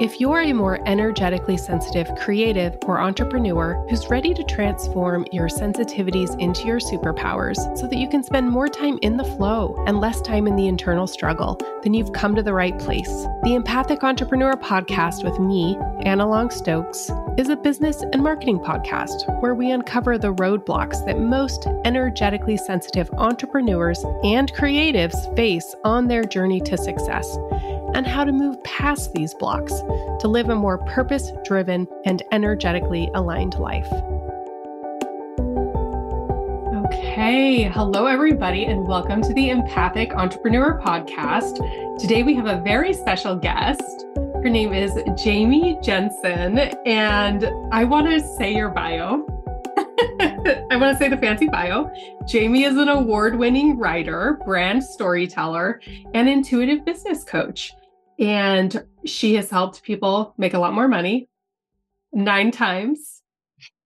If you're a more energetically sensitive, creative, or entrepreneur who's ready to transform your sensitivities into your superpowers so that you can spend more time in the flow and less time in the internal struggle, then you've come to the right place. The Empathic Entrepreneur podcast with me, Anna Long Stokes, is a business and marketing podcast where we uncover the roadblocks that most energetically sensitive entrepreneurs and creatives face on their journey to success and how to move past these blocks to live a more purpose driven and energetically aligned life. Okay, hello everybody, and welcome to the Empathic Entrepreneur Podcast. Today we have a very special guest. Her name is Jamie Jensen, and I want to say your bio. I want to say the fancy bio. Jamie is an award winning writer, brand storyteller, and intuitive business coach. And she has helped people make a lot more money nine times.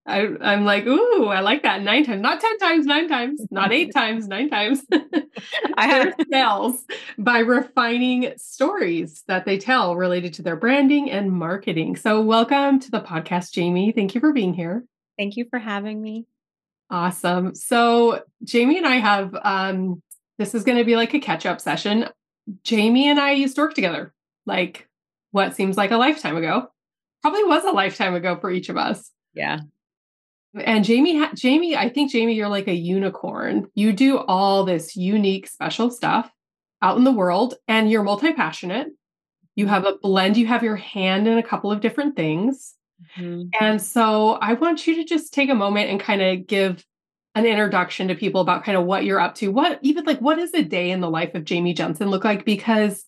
I, am like, ooh, I like that. Nine times, not 10 times, nine times, not eight times, nine times. I have sales by refining stories that they tell related to their branding and marketing. So, welcome to the podcast, Jamie. Thank you for being here. Thank you for having me. Awesome. So, Jamie and I have, um, this is going to be like a catch up session. Jamie and I used to work together like what seems like a lifetime ago. Probably was a lifetime ago for each of us. Yeah. And Jamie, Jamie, I think Jamie, you're like a unicorn. You do all this unique, special stuff out in the world, and you're multi passionate. You have a blend. You have your hand in a couple of different things. Mm-hmm. And so I want you to just take a moment and kind of give an introduction to people about kind of what you're up to. What even like what does a day in the life of Jamie Jensen look like? Because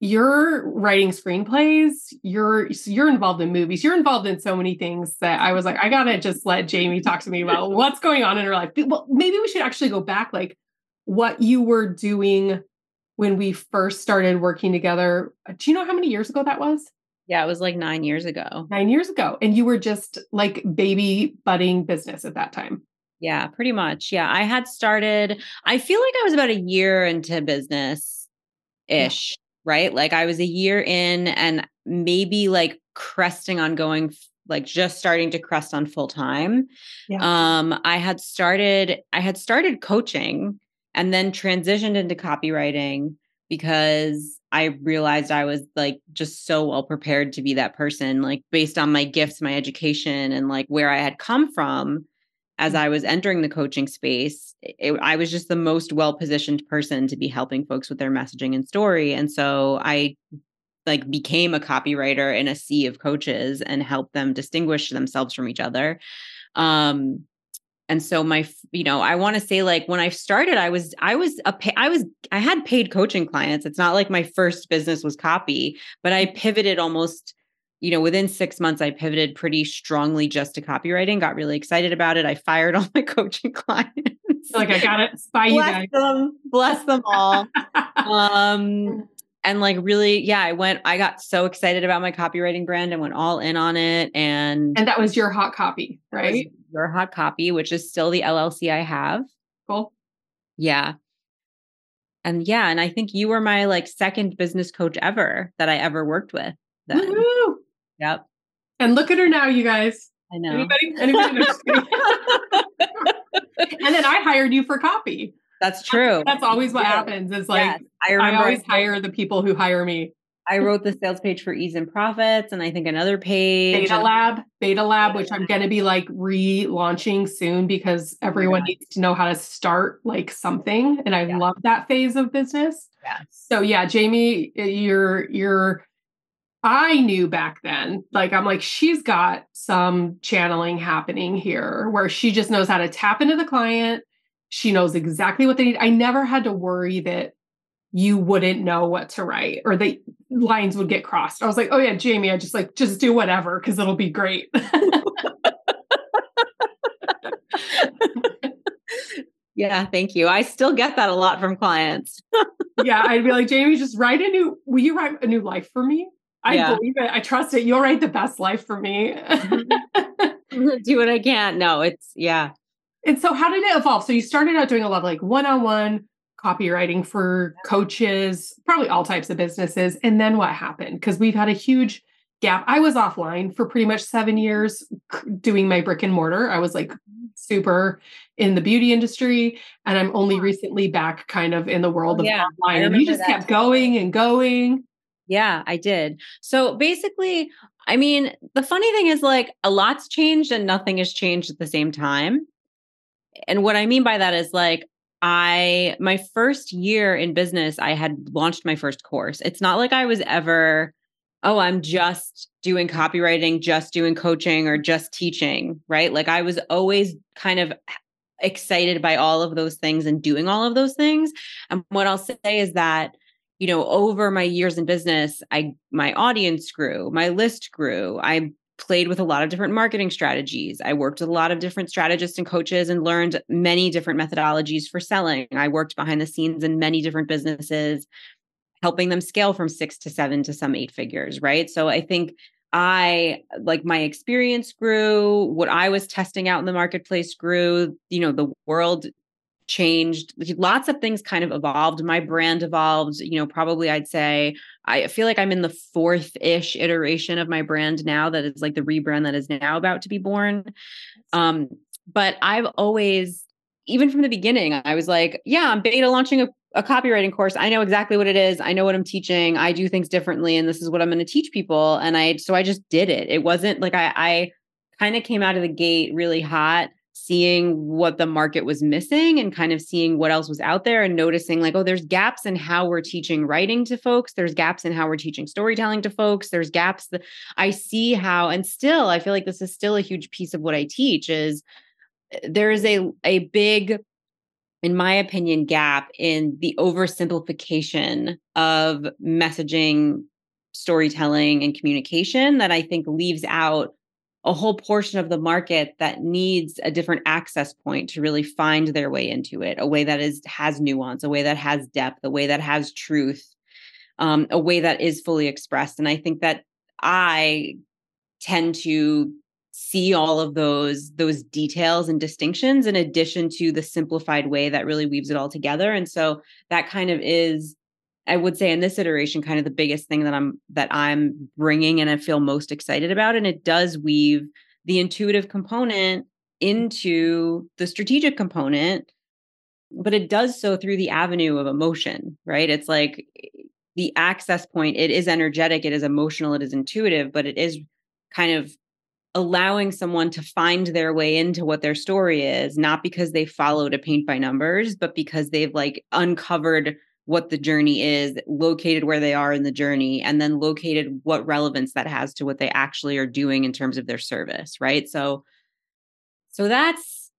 you're writing screenplays you're you're involved in movies you're involved in so many things that i was like i gotta just let jamie talk to me about what's going on in her life well maybe we should actually go back like what you were doing when we first started working together do you know how many years ago that was yeah it was like nine years ago nine years ago and you were just like baby budding business at that time yeah pretty much yeah i had started i feel like i was about a year into business ish right? Like I was a year in and maybe like cresting on going like just starting to crest on full time. Yeah. Um I had started I had started coaching and then transitioned into copywriting because I realized I was like just so well prepared to be that person like based on my gifts, my education and like where I had come from as I was entering the coaching space, it, I was just the most well positioned person to be helping folks with their messaging and story. And so I like became a copywriter in a sea of coaches and helped them distinguish themselves from each other. Um, and so my you know i want to say like when i started i was i was a pay, i was i had paid coaching clients it's not like my first business was copy but i pivoted almost you know, within six months, I pivoted pretty strongly just to copywriting, got really excited about it. I fired all my coaching clients. Like, I got it. Spy you guys. Them, bless them all. um, and like really, yeah, I went, I got so excited about my copywriting brand and went all in on it. And and that was your hot copy, right? Your hot copy, which is still the LLC I have. Cool. Yeah. And yeah, and I think you were my like second business coach ever that I ever worked with. Then. Woo-hoo! Yep. And look at her now, you guys. I know. Anybody? Anybody? and then I hired you for copy. That's true. That's, always what yeah. happens. Is like yes. I, I always I hire the people who hire me. I wrote the sales page for Ease and Profits, and I think another page. Beta Lab, Beta Lab, which I'm going to be like relaunching soon because everyone yeah. needs to know how to start like something, and I yeah. love that phase of business. Yeah. So yeah, Jamie, eh, you're you're I knew back then, like, I'm like, she's got some channeling happening here where she just knows how to tap into the client. She knows exactly what they need. I never had to worry that you wouldn't know what to write or the lines would get crossed. I was like, oh, yeah, Jamie, I just like, just do whatever because it'll be great. yeah, thank you. I still get that a lot from clients. yeah, I'd be like, Jamie, just write a new, will you write a new life for me? I yeah. believe it. I trust it. You'll write the best life for me. Mm-hmm. Do what I can. No, it's yeah. And so how did it evolve? So you started out doing a lot of like one-on-one copywriting for coaches, probably all types of businesses. And then what happened? Because we've had a huge gap. I was offline for pretty much seven years doing my brick and mortar. I was like super in the beauty industry, and I'm only recently back kind of in the world oh, of yeah, online. And you just kept going and going. Yeah, I did. So basically, I mean, the funny thing is like a lot's changed and nothing has changed at the same time. And what I mean by that is like I my first year in business, I had launched my first course. It's not like I was ever oh, I'm just doing copywriting, just doing coaching, or just teaching, right? Like I was always kind of excited by all of those things and doing all of those things. And what I'll say is that, you know, over my years in business, I my audience grew, my list grew. I played with a lot of different marketing strategies. I worked with a lot of different strategists and coaches and learned many different methodologies for selling. I worked behind the scenes in many different businesses helping them scale from six to seven to some eight figures, right? So I think I like my experience grew, what I was testing out in the marketplace grew, you know, the world changed. Lots of things kind of evolved. My brand evolved, you know, probably I'd say I feel like I'm in the fourth ish iteration of my brand now that is like the rebrand that is now about to be born. Um, but I've always even from the beginning, I was like, yeah, I'm beta launching a a copywriting course i know exactly what it is i know what i'm teaching i do things differently and this is what i'm going to teach people and i so i just did it it wasn't like i i kind of came out of the gate really hot seeing what the market was missing and kind of seeing what else was out there and noticing like oh there's gaps in how we're teaching writing to folks. There's gaps in how we're teaching storytelling to folks. There's gaps that i see how and still i feel like this is still a huge piece of what i teach is eh, there is a a big in my opinion, gap in the oversimplification of messaging, storytelling, and communication that I think leaves out a whole portion of the market that needs a different access point to really find their way into it a way that is has nuance a way that has depth a way that has truth um, a way that is fully expressed. And i think that i tend to see all of those those details and distinctions in addition to the simplified way that really weaves it all together. And so that kind of is i would say in this iteration kind of the biggest thing that i'm that i'm bringing and i feel most excited about and it does weave the intuitive component into the strategic component but it does so through the avenue of emotion right? It's like the access point it is energetic it is emotional it is intuitive but it is kind of allowing someone to find their way into what their story is not because they followed a paint by numbers but because they've like uncovered what the journey is located where they are in the journey and then located what relevance that has to what they actually are doing in terms of their service right? So so that's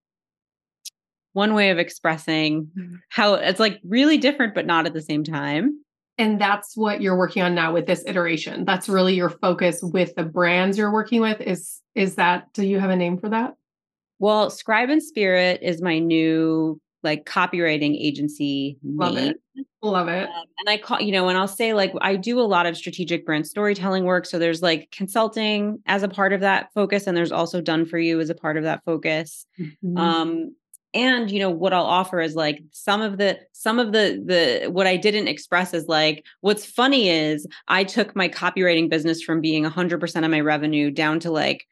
one way of expressing mm-hmm. how it's like really different but not at the same time. And that's what you're working on now with this iteration. That's really your focus with the brands you're working with. Is is that do you have a name for that? Well scribe and spirit is my new like copywriting agency love name. it love it um, and i call you know and i'll say like i do a lot of strategic brand storytelling work so there's like consulting as a part of that focus and there's also done for you as a part of that focus mm-hmm. um and you know what i'll offer is like some of the some of the the what i didn't express is like what's funny is i took my copywriting business from being 100% of my revenue down to like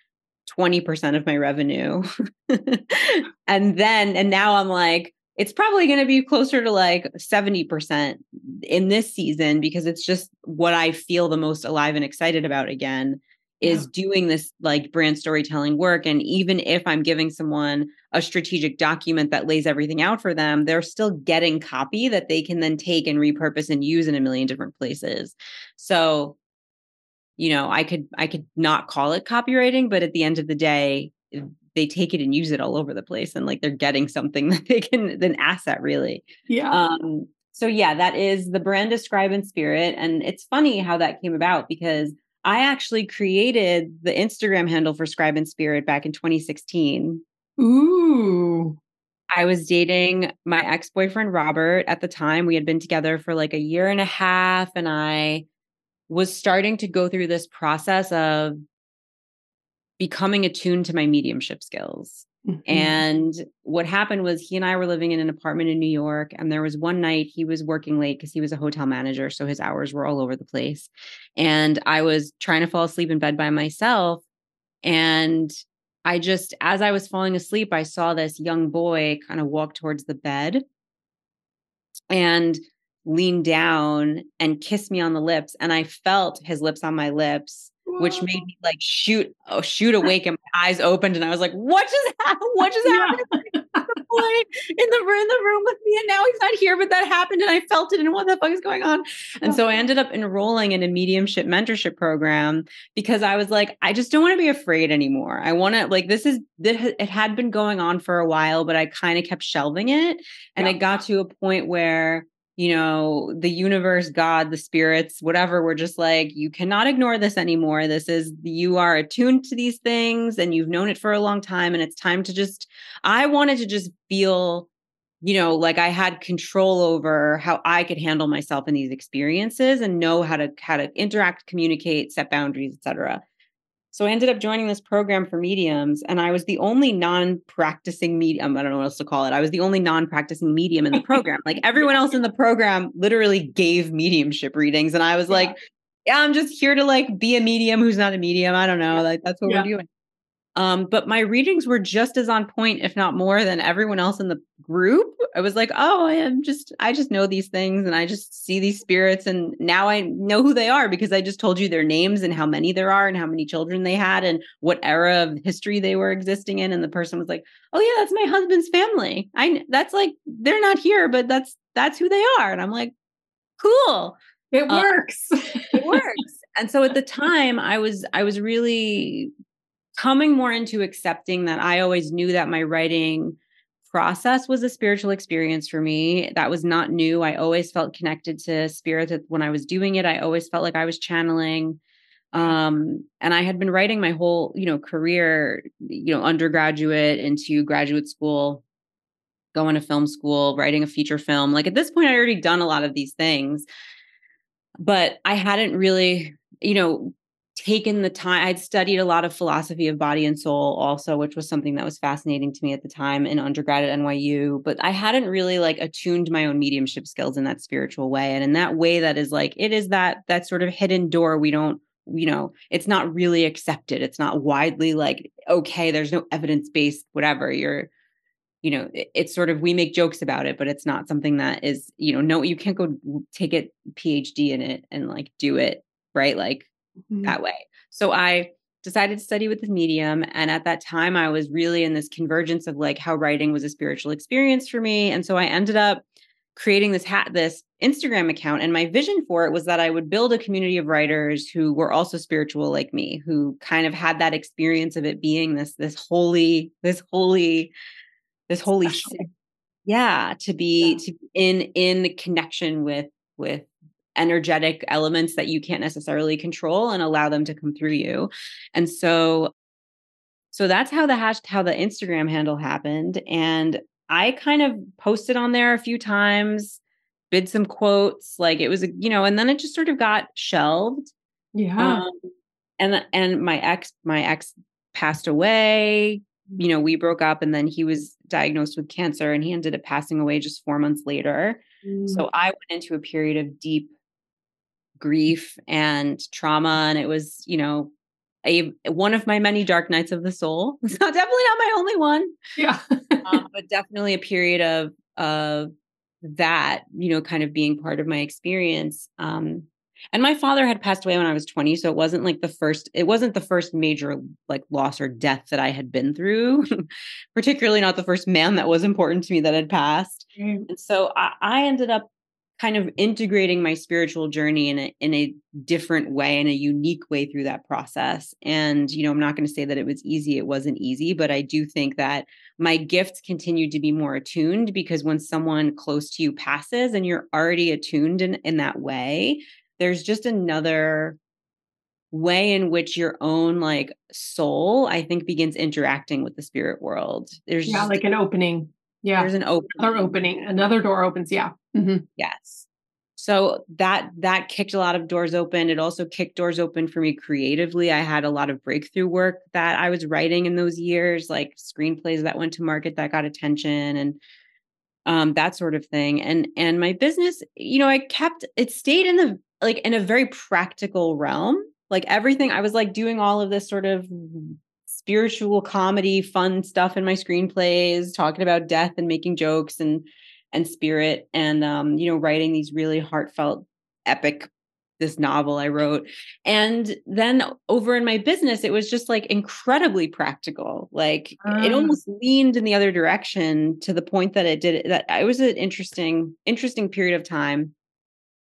20% of my revenue and then and now i'm like it's probably going to be closer to like 70% in this season because it's just what i feel the most alive and excited about again is yeah. doing this like brand storytelling work and even if i'm giving someone a strategic document that lays everything out for them they're still getting copy that they can then take and repurpose and use in a million different places so you know i could i could not call it copywriting but at the end of the day they take it and use it all over the place and like they're getting something that they can an asset really yeah um so yeah that is the brand Scribe and Spirit and it's funny how that came about because I actually created the Instagram handle for Scribe and Spirit back in 2016. Ooh. I was dating my ex boyfriend, Robert, at the time. We had been together for like a year and a half, and I was starting to go through this process of becoming attuned to my mediumship skills. Mm-hmm. And what happened was he and I were living in an apartment in New York. And there was one night he was working late because he was a hotel manager. So his hours were all over the place. And I was trying to fall asleep in bed by myself. And I just, as I was falling asleep, I saw this young boy kind of walk towards the bed and lean down and kiss me on the lips. And I felt his lips on my lips which made me like shoot oh shoot awake and my eyes opened and I was like, what just happened? What just happened? in the in the room with me and now he's not here, but that happened and I felt it and what the fuck is going on? And so I oh. ended up enrolling in a mediumship mentorship program because I was like, I just don't want to be afraid anymore. I want to like this is it had been going on for a while, but I kind of kept shelving it. And yeah. it got to a point where you know, the universe, God, the spirits, whatever, we're just like, you cannot ignore this anymore. This is, you are attuned to these things and you've known it for a long time. And it's time to just, I wanted to just feel, you know, like I had control over how I could handle myself in these experiences and know how to, how to interact, communicate, set boundaries, etc. So I ended up joining this program for mediums, and I was the only non-practicing medium. I don't know what else to call it. I was the only non-practicing medium in the program. like everyone else in the program literally gave mediumship readings, and I was yeah. like, "Yeah, I'm just here to like be a medium who's not a medium. I don't know. Like that's what yeah. we're doing." Um, but my readings were just as on point, if not more, than everyone else in the group. I was like, oh, I am just, I just know these things and I just see these spirits. And now I know who they are because I just told you their names and how many there are and how many children they had and what era of history they were existing in. And the person was like, oh, yeah, that's my husband's family. I, that's like, they're not here, but that's, that's who they are. And I'm like, cool. It uh, works. it works. And so at the time I was, I was really coming more into accepting that I always knew that my writing process was a spiritual experience for me. That was not new. I always felt connected to spirit when I was doing it. I always felt like I was channeling. Um, and I had been writing my whole, you know, career, you know, undergraduate into graduate school, going to film school, writing a feature film. Like at this point, I already done a lot of these things, but I hadn't really, you know, taken the time i'd studied a lot of philosophy of body and soul also which was something that was fascinating to me at the time in undergrad at nyu but i hadn't really like attuned my own mediumship skills in that spiritual way and in that way that is like it is that that sort of hidden door we don't you know it's not really accepted it's not widely like okay there's no evidence based whatever you're you know it, it's sort of we make jokes about it but it's not something that is you know no you can't go take a phd in it and like do it right? Like mm-hmm. that way. So I decided to study with the medium. And at that time, I was really in this convergence of like how writing was a spiritual experience for me. And so I ended up creating this hat, this Instagram account. And my vision for it was that I would build a community of writers who were also spiritual like me, who kind of had that experience of it being this, this holy, this holy, this holy, yeah, to be yeah. to in in connection with with energetic elements that you can't necessarily control and allow them to come through you. And so so that's how the hash how the Instagram handle happened and I kind of posted on there a few times, bid some quotes, like it was a, you know, and then it just sort of got shelved. Yeah. Um, and and my ex my ex passed away you know we broke up and then he was diagnosed with cancer and he ended up passing away just 4 months later mm. so i went into a period of deep grief and trauma and it was you know a one of my many dark nights of the soul. It's not definitely not my only one. Yeah. Um, but definitely a period of of that you know kind of being part of my experience um and my father had passed away when i was 20 so it wasn't like the first it wasn't the first major like loss or death that i had been through particularly not the first man that was important to me that had passed mm. and so I, I ended up kind of integrating my spiritual journey in a in a different way in a unique way through that process. And you know i'm not going to say that it was easy it wasn't easy but i do think that my gifts continued to be more attuned because when someone close to you passes and you're already attuned in in that way there's just another way in which your own like soul i think begins interacting with the spirit world. There's yeah like an opening yeah. There's an open another opening another door opens yeah. Mm-hmm. yes. So that that kicked a lot of doors open. It also kicked doors open for me creatively. I had a lot of breakthrough work that i was writing in those years like screenplays that went to market that got attention and um, that sort of thing. And and my business you know i kept it stayed in the like in a very practical realm. Like everything i was like doing all of this sort of spiritual comedy fun stuff in my screenplays talking about death and making jokes and and spirit and um, you know writing these really heartfelt epic this novel I wrote. And then over in my business, it was just like incredibly practical. Like it ah. almost leaned in the other direction to the point that it did that it was an interesting, interesting period of time.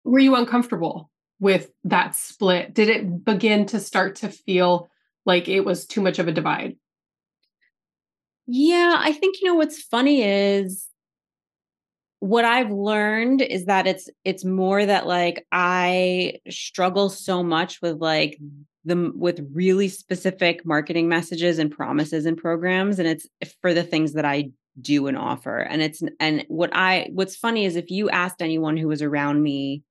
Were you uncomfortable with that split? Did it begin to start to feel like it was too much of a divide? Yeah, I think you know what's funny is what I've learned is that it's it's more that like I struggle so much with like the with really specific marketing messages and promises and programs and it's for the things that I do and offer and it's and what I what's funny is if you asked anyone who was around me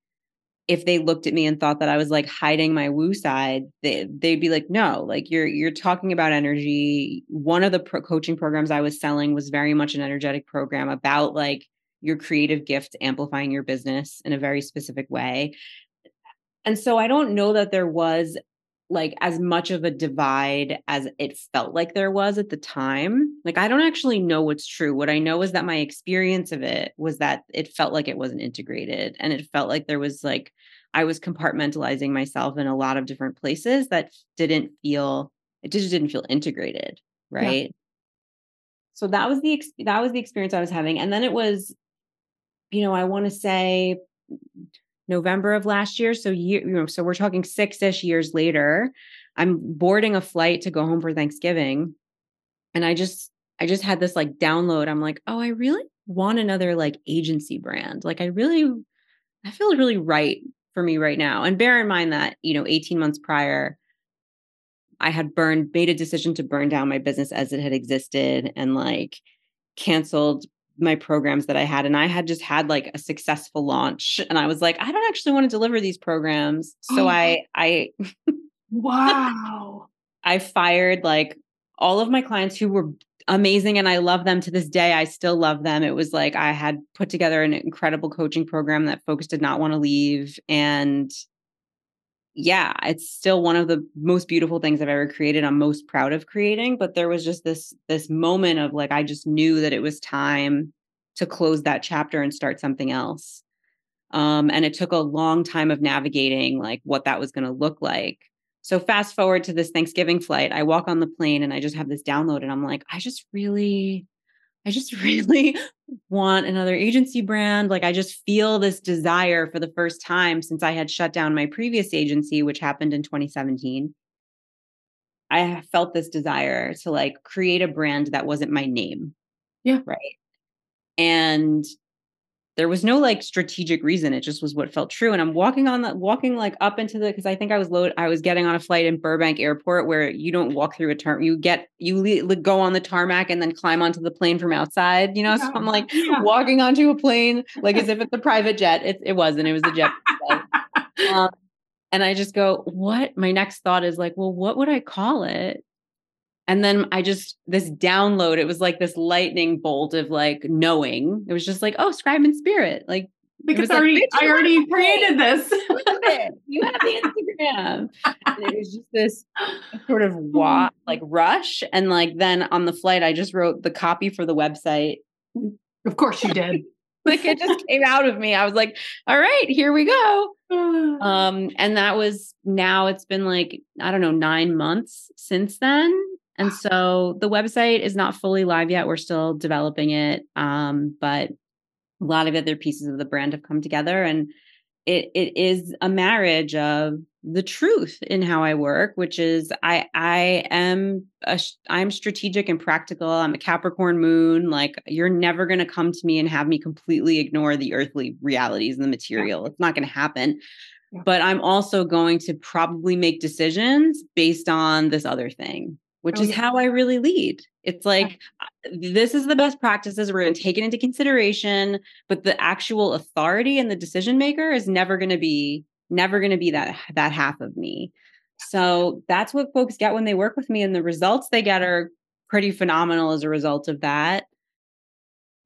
if they looked at me and thought that I was like hiding my woo side, they they'd be like, no, like you're you're talking about energy. One of the pro- coaching programs I was selling was very much an energetic program about like your creative gift amplifying your business in a very specific way. And so I don't know that there was like as much of a divide as it felt like there was at the time. Like I don't actually know what's true. What I know is that my experience of it was that it felt like it wasn't integrated and it felt like there was like I was compartmentalizing myself in a lot of different places that didn't feel it just didn't feel integrated, right? Yeah. So that was the that was the experience I was having and then it was you know, I want to say November of last year. So year, you know, so we're talking six-ish years later. I'm boarding a flight to go home for Thanksgiving. And I just I just had this like download. I'm like, oh, I really want another like agency brand. Like I really I feel really right for me right now. And bear in mind that, you know, 18 months prior, I had burned, made a decision to burn down my business as it had existed and like canceled my programs that I had and I had just had like a successful launch and I was like I don't actually want to deliver these programs. So oh. I I wow. I fired like all of my clients who were amazing and I love them to this day. I still love them. It was like I had put together an incredible coaching program that folks did not want to leave and yeah, it's still one of the most beautiful things I've ever created. I'm most proud of creating, but there was just this this moment of like I just knew that it was time to close that chapter and start something else. Um, and it took a long time of navigating like what that was going to look like. So fast forward to this Thanksgiving flight, I walk on the plane and I just have this download and I'm like, I just really I just really want another agency brand. Like I just feel this desire for the first time since I had shut down my previous agency, which happened in 2017. I felt this desire to like create a brand that wasn't my name. Yeah. Right. And there was no like strategic reason. It just was what felt true. And i'm walking on the walking like up into the because i think i was load i was getting on a flight in burbank airport where you don't walk through a turn you get you le- go on the tarmac and then climb onto the plane from outside you know? Yeah. so i'm like yeah. walking onto a plane like as if it's a private jet. It, it wasn't. It was a jet. Um, and i just go what? My next thought is like well what would i call it and then I just this download, it was like this lightning bolt of like knowing. It was just like, oh, scribe and spirit. Like because already, like, I already created this. you have the Instagram. and it was just this sort of wa- like rush. And like then on the flight, I just wrote the copy for the website. Of course you did. like it just came out of me. I was like, all right, here we go. Um, and that was now it's been like, I don't know, nine months since then. And so the website is not fully live yet. We're still developing it. Um, but a lot of other pieces of the brand have come together and it it is a marriage of the truth in how I work, which is I I am a, I'm strategic and practical. I'm a Capricorn moon. Like you're never going to come to me and have me completely ignore the earthly realities and the material. It's not going to happen. But I'm also going to probably make decisions based on this other thing which Oh, is yeah. how I really lead. It's like uh, this is the best practices. We're going to take it into consideration, but the actual authority and the decision maker is never going to be never going to be that that half of me. So that's what folks get when they work with me, and the results they get are pretty phenomenal as a result of that.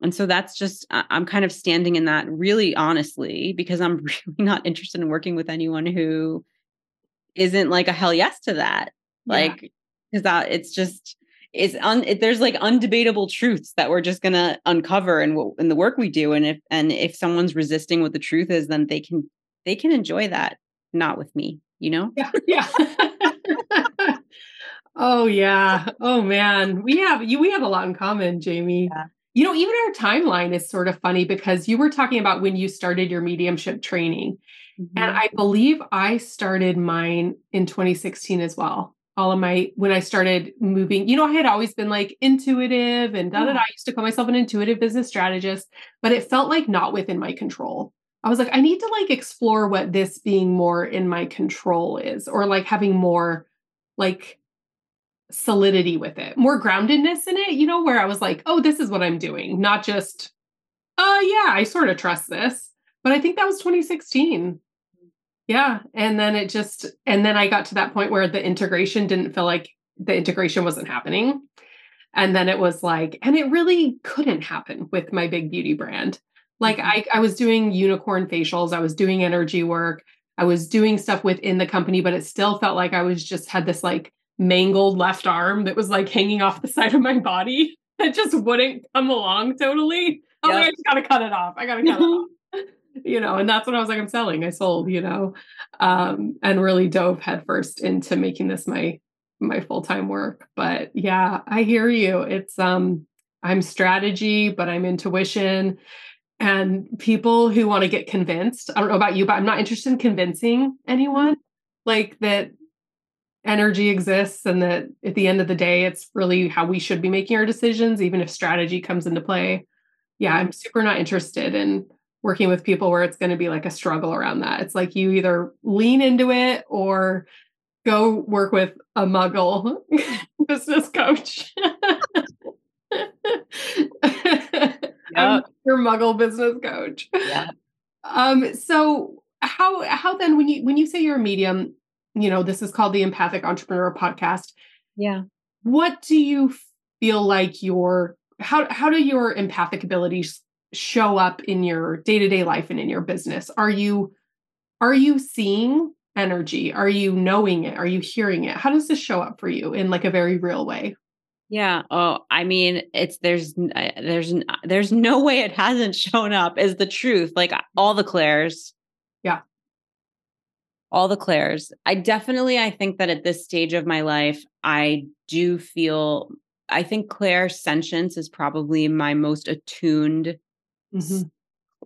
And so that's just I'm kind of standing in that really honestly because I'm really not interested in working with anyone who isn't like a hell yes to that. Yeah. Like because that it's just it's un it, there's like undebatable truths that we're just gonna uncover in what in the work we do. And if and if someone's resisting what the truth is, then they can they can enjoy that, not with me, you know? Yeah. Yeah. oh yeah. Oh man. We have you we have a lot in common, Jamie. Yeah. You know, even our timeline is sort of funny because you were talking about when you started your mediumship training. Mm-hmm. And I believe I started mine in 2016 as well. All of my when I started moving, you know, I had always been like intuitive and da da da. Mm. I used to call myself an intuitive business strategist, but it felt like not within my control. I was like, I need to like explore what this being more in my control is, or like having more like solidity with it, more groundedness in it, you know, where I was like, oh, this is what I'm doing, not just, oh, yeah, I sort of trust this. But I think that was 2016. Yeah. And then it just, and then I got to that point where the integration didn't feel like the integration wasn't happening. And then it was like, and it really couldn't happen with my big beauty brand. Like mm-hmm. I, I was doing unicorn facials, I was doing energy work, I was doing stuff within the company, but it still felt like I was just had this like mangled left arm that was like hanging off the side of my body that just wouldn't come along totally. I was like, I just gotta cut it off. I gotta cut it off. You know, and that's what I was like, I'm selling. I sold, you know, um, and really dove headfirst into making this my my full-time work. But yeah, I hear you. It's um I'm strategy, but I'm intuition. And people who want to get convinced, I don't know about you, but I'm not interested in convincing anyone like that energy exists and that at the end of the day, it's really how we should be making our decisions, even if strategy comes into play. Yeah, I'm super not interested in working with people where it's going to be like a struggle around that. It's like you either lean into it or go work with a muggle business coach. I'm your muggle business coach. Yeah. Um, so how how then when you when you say you're a medium, you know, this is called the Empathic Entrepreneur Podcast. Yeah. What do you feel like your how how do your empathic abilities show up in your day-to-day life and in your business? Are you are you seeing energy? Are you knowing it? Are you hearing it? How does this show up for you in like a very real way? Yeah. Oh, I mean, it's there's there's there's no way it hasn't shown up is the truth. Like all the clairs. Yeah. All the clairs. I definitely I think that at this stage of my life, I do feel I think clairsentience is probably my most attuned Mhm.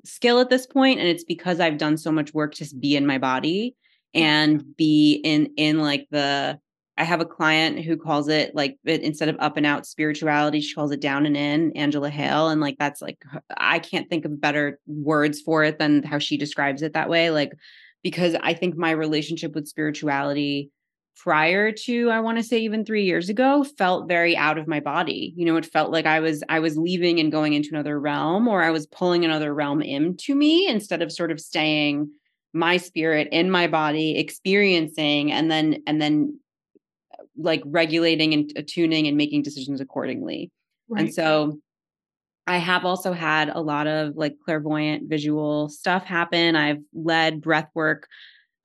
skill at this point and it's because I've done so much work to be in my body and be in in like the I have a client who calls it like instead of up and out spirituality, she calls it down and in, Angela Hale. And like that's like, I can't think of better words for it than how she describes it that way. Like, because I think my relationship with spirituality prior to I want to say even 3 years ago felt very out of my body. You know, it felt like I was I was leaving and going into another realm or I was pulling another realm into me instead of sort of staying my spirit in my body experiencing and then and then uh, like regulating and attuning and making decisions accordingly. And so I have also had a lot of like clairvoyant visual stuff happen. I've led breath work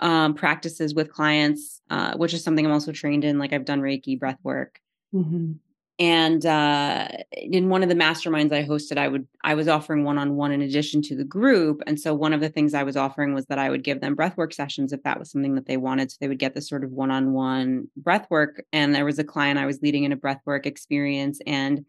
um, practices with clients, uh, which is something I'm also trained in. Like I've done Reiki breath work. Mhm. And uh, in one of the masterminds I hosted, I would I was offering one on one in addition to the group. And so one of the things I was offering was that I would give them breathwork sessions if that was something that they wanted. So they would get this sort of one on one breathwork. And there was a client I was leading in a breathwork experience, and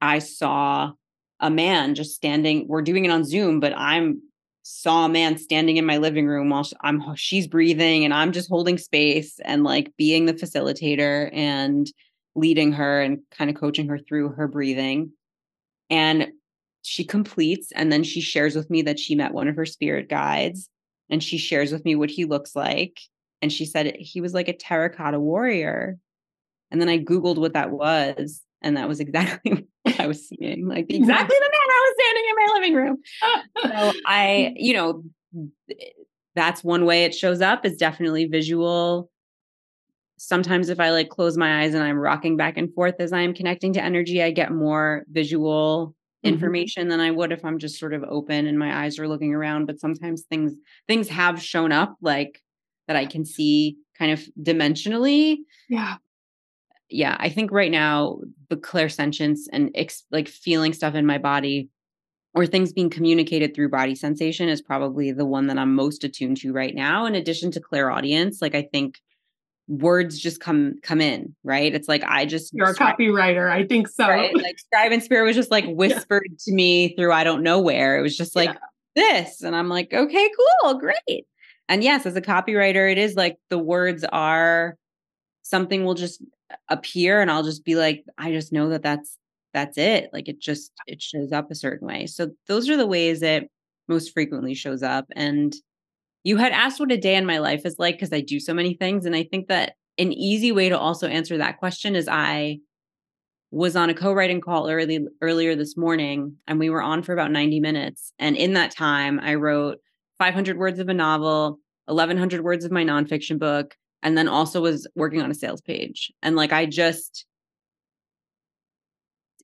I saw a man just standing. We're doing it on Zoom, but I'm saw a man standing in my living room while I'm she's breathing and I'm just holding space and like being the facilitator and leading her and kind of coaching her through her breathing. And she completes and then she shares with me that she met one of her spirit guides and she shares with me what he looks like. And she said he was like a terracotta warrior. And then I Googled what that was. And that was exactly I was seeing. Like exactly the man I was standing in my living room. so I, you know, that's one way it shows up is definitely visual. Sometimes if I like close my eyes and I'm rocking back and forth as I'm connecting to energy, I get more visual mm-hmm. information mm-hmm. than I would if I'm just sort of open and my eyes are looking around. But sometimes things things have shown up like that I can see kind of dimensionally. Yeah. Yeah, I think right now the clairsentience and ex- like feeling stuff in my body or things being communicated through body sensation is probably the one that I'm most attuned to right now. In addition to clairaudience, like I think words just come come in, right? It's like I just you're a copywriter. I think so. Right? Like Scribe and Spirit was just like whispered yeah. to me through I don't know where. It was just like yeah. this, and I'm like, okay, cool, great. And yes, as a copywriter, it is like the words are something will just appear, and I'll just be like, I just know that that's that's it. Like it just it shows up a certain way. So those are the ways it most frequently shows up and you had asked what a day in my life is like because i do so many things and i think that an easy way to also answer that question is i was on a co-writing call early earlier this morning and we were on for about 90 minutes and in that time i wrote 500 words of a novel 1100 words of my nonfiction book and then also was working on a sales page and like i just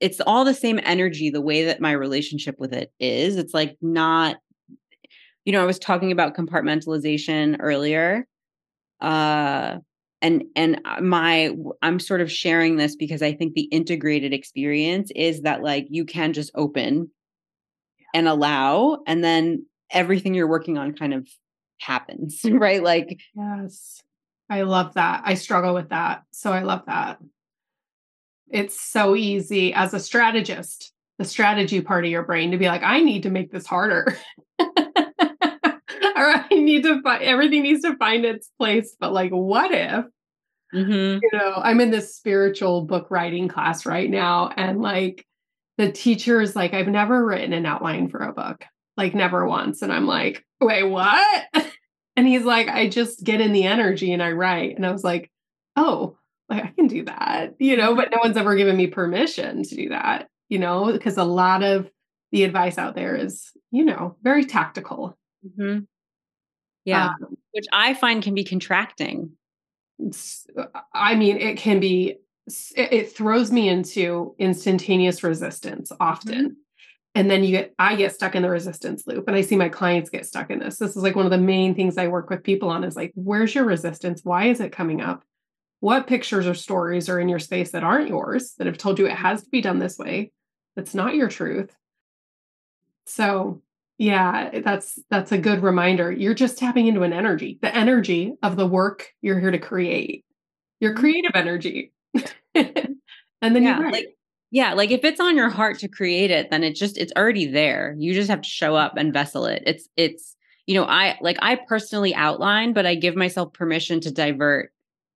it's all the same energy the way that my relationship with it is it's like not you know i was talking about compartmentalization earlier uh and and uh, my i'm sort of sharing this because i think the integrated experience is that like you can just open and allow and then everything you're working on kind of happens right? Like yes i love that i struggle with that so i love that it's so easy as a strategist, the strategy part of your brain to be like, I need to make this harder. or I need to find everything needs to find its place. But like, what if? Mm-hmm. You know, I'm in this spiritual book writing class right now, and like the teacher is like, I've never written an outline for a book, like never once. And I'm like, wait, what? And he's like, I just get in the energy and I write. And I was like, oh, like I can do that, you know, but no one's ever given me permission to do that, you know, because a lot of the advice out there is, you know, very tactical. Mm-hmm. Yeah, um, which I find can be contracting. I mean, it can be, it, it throws me into instantaneous resistance often. Mm-hmm. And then you get, I get stuck in the resistance loop and I see my clients get stuck in this. This is like one of the main things I work with people on is like, where's your resistance? Why is it coming up? what pictures or stories are in your space that aren't yours that have told you it has to be done this way that's not your truth so yeah that's that's a good reminder you're just tapping into an energy the energy of the work you're here to create your mm-hmm. creative energy and then yeah, like yeah like if it's on your heart to create it then it just it's already there you just have to show up and vessel it it's it's you know i like i personally outline but i give myself permission to divert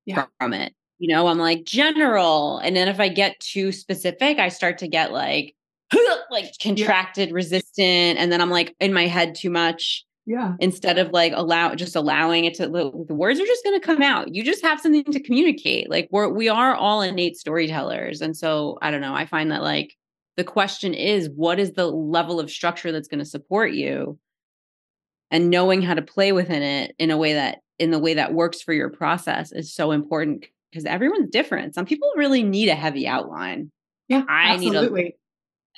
yeah. from it. You know, I'm like general. And then if I get too specific, I start to get like, like contracted, yeah. resistant. And then I'm like in my head too much. Yeah. Instead of like allow just allowing it to the words are just going to come out. You just have something to communicate. Like we're we are all innate storytellers. And so I don't know. I find that like the question is what is the level of structure that's going to support you? And knowing how to play within it in a way that in the way that works for your process is so important because everyone's different. Some people really need a heavy outline. Yeah, I absolutely. need a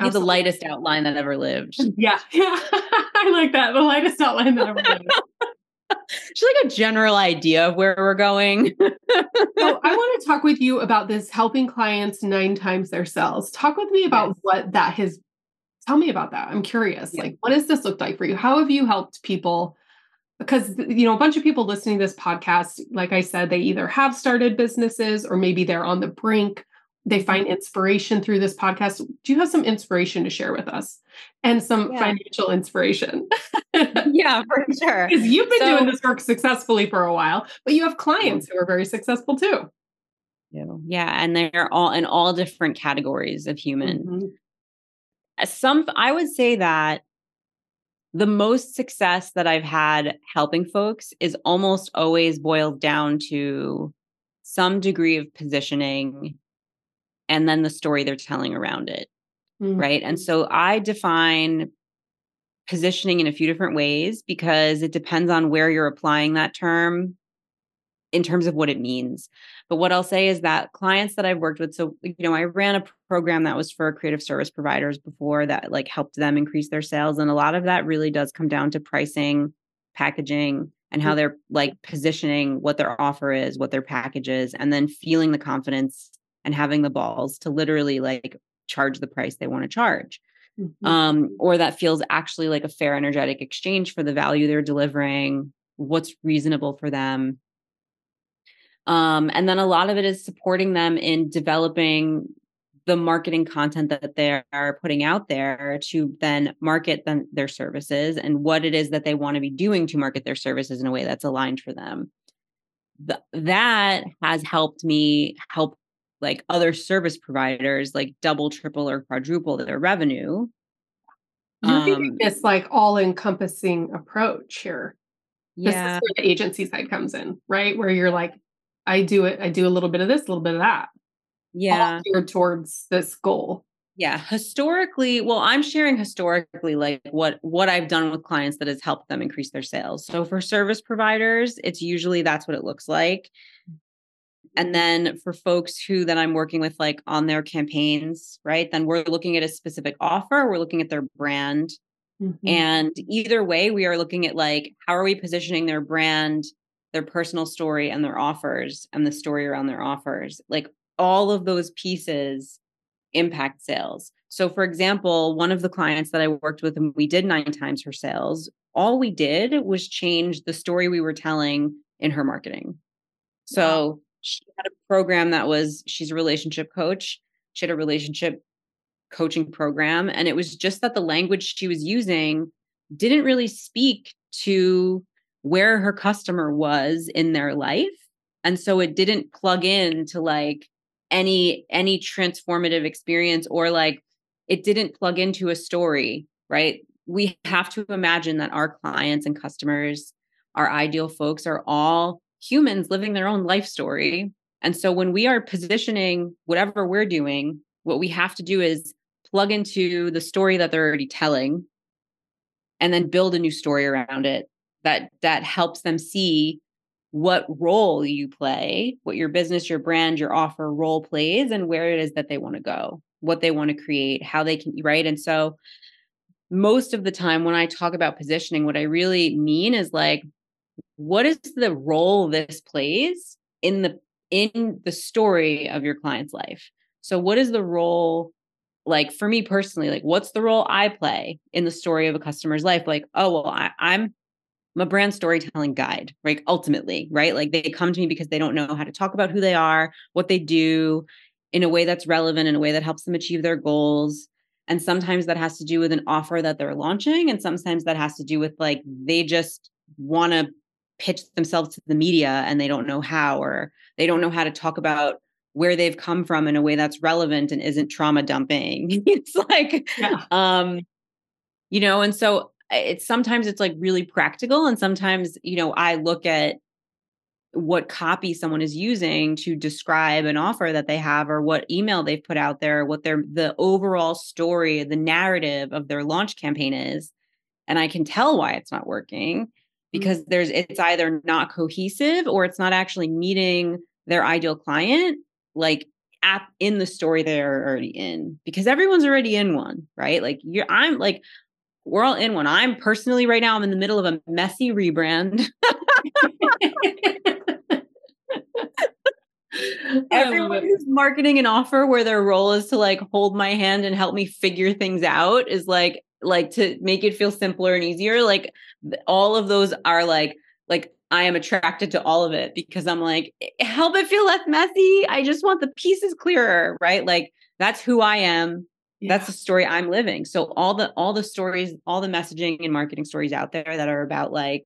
Need the lightest outline that ever lived. Yeah, yeah, I like that. The lightest outline that ever lived. Just like a general idea of where we're going. so I want to talk with you about this helping clients nine times their sales. Talk with me about yes. what that has. Tell me about that. I'm curious. Yeah. Like, what does this look like for you? How have you helped people because you know a bunch of people listening to this podcast like i said they either have started businesses or maybe they're on the brink they find inspiration through this podcast. Do you have some inspiration to share with us? And some yeah. financial inspiration. Yeah for sure. Because you've been so, doing this work successfully for a while but you have clients who are very successful too. Yeah and they're all in all different categories of human. Mm-hmm. some i would say that the most success that I've had helping folks is almost always boiled down to some degree of positioning and then the story they're telling around it. Mm-hmm. Right. And so I define positioning in a few different ways because it depends on where you're applying that term in terms of what it means. But what I'll say is that clients that I've worked with, so you know, I ran a program that was for creative service providers before that like helped them increase their sales. And a lot of that really does come down to pricing, packaging, and how mm. they're like positioning what their offer is, what their package is, and then feeling the confidence and having the balls to literally like charge the price they want to charge. Mm-hmm. Um, or that feels actually like a fair energetic exchange for the value they're delivering, what's reasonable for them. Um, and then a lot of it is supporting them in developing the marketing content that they are putting out there to then market them their services and what it is that they want to be doing to market their services in a way that's aligned for them. The, that has helped me help like other service providers like double, triple, or quadruple their revenue. You're um, this like all encompassing approach here. Yeah. This is where the agency side comes in, right? Where you're like, I do it, I do a little bit of this, a little bit of that. Yeah. geared towards this goal. Yeah. Historically, well, I'm sharing historically like what what I've done with clients that has helped them increase their sales. So for service providers, it's usually that's what it looks like. And then for folks who that I'm working with like on their campaigns, right? Then we're looking at a specific offer, we're looking at their brand. Mm-hmm. And either way, we are looking at like how are we positioning their brand, their personal story and their offers and the story around their offers. Like all of those pieces impact sales. So, for example, one of the clients that I worked with and we did nine times her sales, all we did was change the story we were telling in her marketing. So. She had a program that was, she's a relationship coach. She had a relationship coaching program. And it was just that the language she was using didn't really speak to where her customer was in their life. And so it didn't plug in to like any any transformative experience or like it didn't plug into a story right we have to imagine that our clients and customers our ideal folks are all humans living their own life story and so when we are positioning whatever we're doing what we have to do is plug into the story that they're already telling and then build a new story around it that that helps them see what role you play, what your business, your brand, your offer role plays, and where it is that they want to go, what they want to create, how they can, right? And so, most of the time when I talk about positioning, what I really mean is like, what is the role this plays in the in the story of your client's life? So, what is the role? Like for me personally, like what's the role I play in the story of a customer's life? Like, oh well, I, I'm I'm a brand storytelling guide, right? Ultimately, right? Like they come to me because they don't know how to talk about who they are, what they do in a way that's relevant, in a way that helps them achieve their goals. And sometimes that has to do with an offer that they're launching. And sometimes that has to do with like they just want to pitch themselves to the media and they don't know how, or they don't know how to talk about where they've come from in a way that's relevant and isn't trauma dumping. it's like, yeah. um, you know, and so it's sometimes it's like really practical and sometimes you know i look at what copy someone is using to describe an offer that they have or what email they've put out there what their the overall story the narrative of their launch campaign is and i can tell why it's not working. Because there's it's either not cohesive or it's not actually meeting their ideal client like at in the story they're already in because everyone's already in one right like you're i'm like we're all in one. I'm personally right now, I'm in the middle of a messy rebrand. Everyone who's marketing an offer where their role is to like hold my hand and help me figure things out is like like to make it feel simpler and easier. Like all of those are like like I am attracted to all of it because I'm like help it feel less messy. I just want the pieces clearer, right? Like that's who I am yeah. that's the story i'm living so all the all the stories all the messaging and marketing stories out there that are about like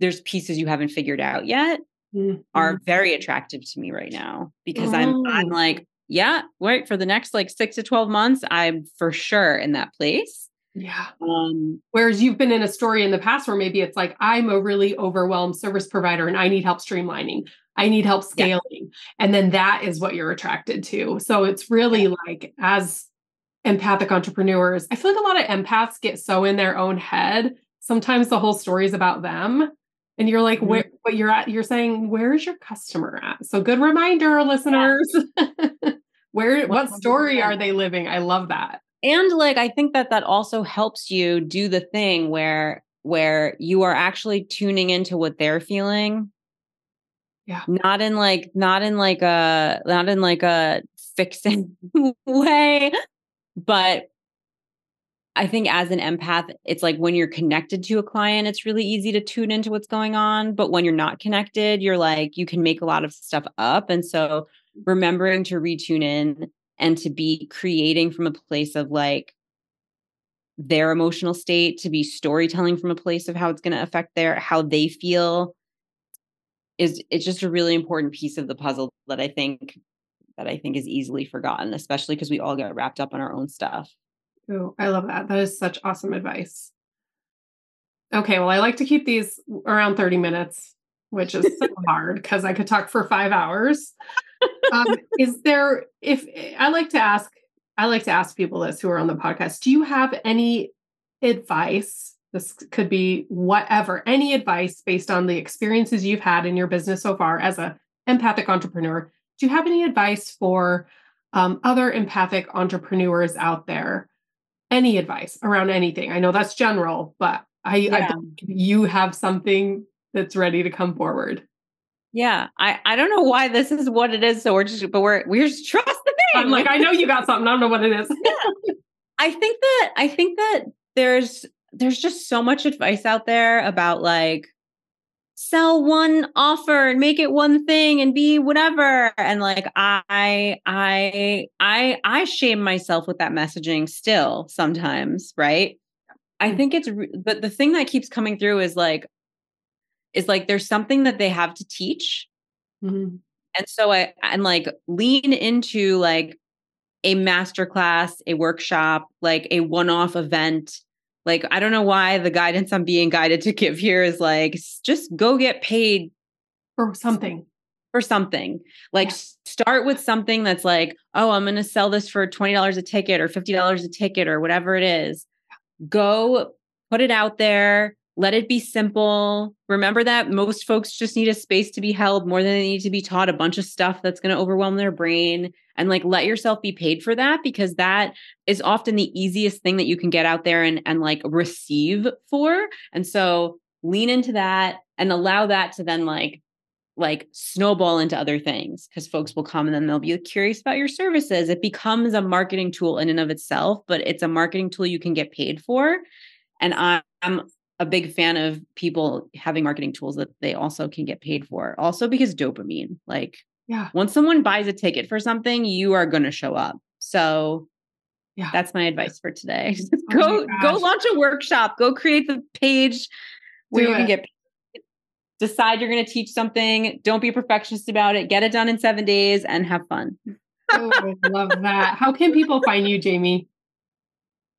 there's pieces you haven't figured out yet mm-hmm. are very attractive to me right now because oh. i'm i'm oh. like yeah wait for the next like 6 to 12 months i'm for sure in that place Yeah. Um, Whereas you've been in a story in the past where maybe it's like, I'm a really overwhelmed service provider and I need help streamlining. I need help scaling. Yeah. And then that is what you're attracted to. So it's really like, as empathic entrepreneurs, I feel like a lot of empaths get so in their own head. Sometimes the whole story is about them. And you're like, mm-hmm. where, but you're at, you're saying, where's your customer at? So good reminder, listeners. Yeah. Where, what story are they living? I love that and like i think that that also helps you do the thing where where you are actually tuning into what they're feeling. Yeah. Not in like not in like a not in like a fixing way but i think as an empath it's like when you're connected to a client it's really easy to tune into what's going on but when you're not connected you're like you can make a lot of stuff up. And so mm-hmm. remembering to retune in and to be creating from a place of like their emotional state to be storytelling from a place of how it's going to affect their how they feel is it's just a really important piece of the puzzle that i think that i think is easily forgotten especially because we all get wrapped up in our own stuff. Oh i love that. That is such awesome advice. Okay well i like to keep these around 30 minutes which is so hard because i could talk for five hours um, is there if I like to ask I like to ask people this who are on the podcast, do you have any advice? This could be whatever, any advice based on the experiences you've had in your business so far as a empathic entrepreneur. Do you have any advice for um, other empathic entrepreneurs out there? Any advice around anything? I know that's general, but I, yeah. I you have something that's ready to come forward. Yeah, I I don't know why this is what it is. So we're just, but we're we're just trust the thing. I'm like, I know you got something. I don't know what it is. yeah. I think that I think that there's there's just so much advice out there about like sell one offer and make it one thing and be whatever and like i i i i shame myself with that messaging still sometimes right i mm. think it's but the thing that keeps coming through is like is like there's something that they have to teach. Mm-hmm. And so I and like lean into like a masterclass, a workshop, like a one-off event. Like I don't know why the guidance I'm being guided to give here is like just go get paid for something. For something. Like yeah. start with something that's like, oh, I'm going to sell this for $20 a ticket or $50 a ticket or whatever it is. Go put it out there, let it be simple. Remember that most folks just need a space to be held more than they need to be taught a bunch of stuff that's going to overwhelm their brain. And like let yourself be paid for that because that is often the easiest thing that you can get out there and, and like receive for. And so lean into that and allow that to then like like snowball into other things because folks will come and then they'll be curious about your services. It becomes a marketing tool in and of itself, but it's a marketing tool you can get paid for. And I'm a big fan of people having marketing tools that they also can get paid for. Also because dopamine, like yeah. Once someone buys a ticket for something, you are going to show up. So yeah. That's my advice for today. Oh go go launch a workshop, go create the page where Do you it. can get decide you're going to teach something, don't be a perfectionist about it, get it done in 7 days and have fun. oh, I love that. How can people find you, Jamie?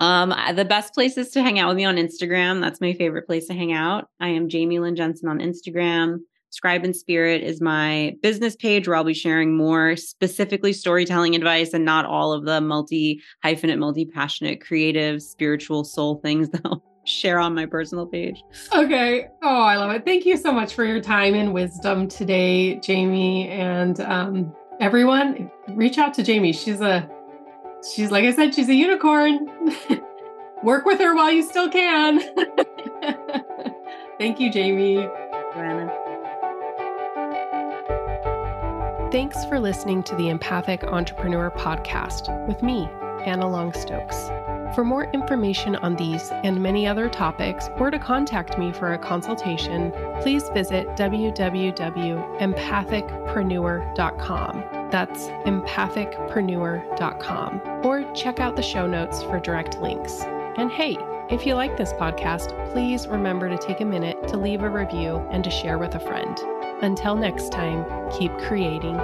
Um, the best places to hang out with me on Instagram. That's my favorite place to hang out. I am Jamie Lynn Jensen on Instagram. Scribe and Spirit is my business page where I'll be sharing more specifically storytelling advice and not all of the multi hyphenate, multi passionate, creative, spiritual soul things that I'll share on my personal page. Okay. Oh, I love it. Thank you so much for your time and wisdom today, Jamie. And um, everyone, reach out to Jamie. She's a she's like I said, she's a unicorn. Work with her while you still can. Thank you, Jamie. Thanks for listening to the Empathic Entrepreneur Podcast with me, Anna Long Stokes. For more information on these and many other topics, or to contact me for a consultation, please visit www.empathicpreneur.com. That's empathicpreneur.com. Or check out the show notes for direct links. And hey, if you like this podcast, please remember to take a minute to leave a review and to share with a friend. Until next time, keep creating.